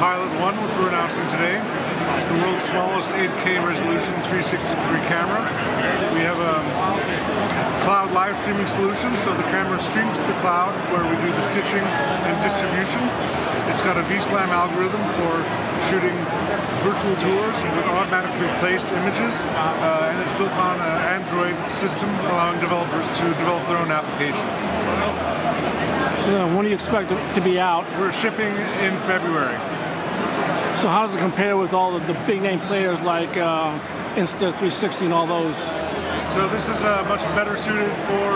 Pilot 1, which we're announcing today. It's the world's smallest 8K resolution 360 degree camera. We have a cloud live streaming solution, so the camera streams to the cloud where we do the stitching and distribution. It's got a VSLAM algorithm for shooting virtual tours with automatically placed images, uh, and it's built on an Android system allowing developers to develop their own applications. When do you expect it to be out? We're shipping in February. So how does it compare with all of the big name players like uh, Insta360 and all those? So this is uh, much better suited for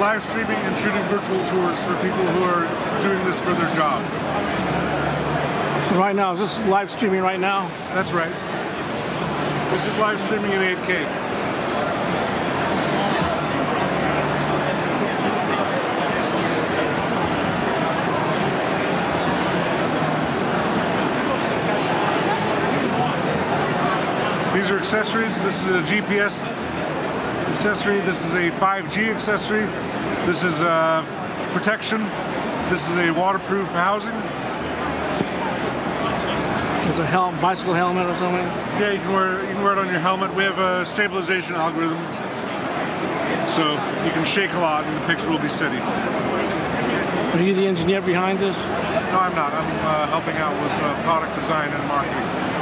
live streaming and shooting virtual tours for people who are doing this for their job. So right now, is this live streaming right now? That's right. This is live streaming in 8K. These are accessories. This is a GPS accessory. This is a 5G accessory. This is uh, protection. This is a waterproof housing. It's a hel- bicycle helmet or something? Yeah, you can wear you can wear it on your helmet. We have a stabilization algorithm, so you can shake a lot and the picture will be steady. Are you the engineer behind this? No, I'm not. I'm uh, helping out with uh, product design and marketing.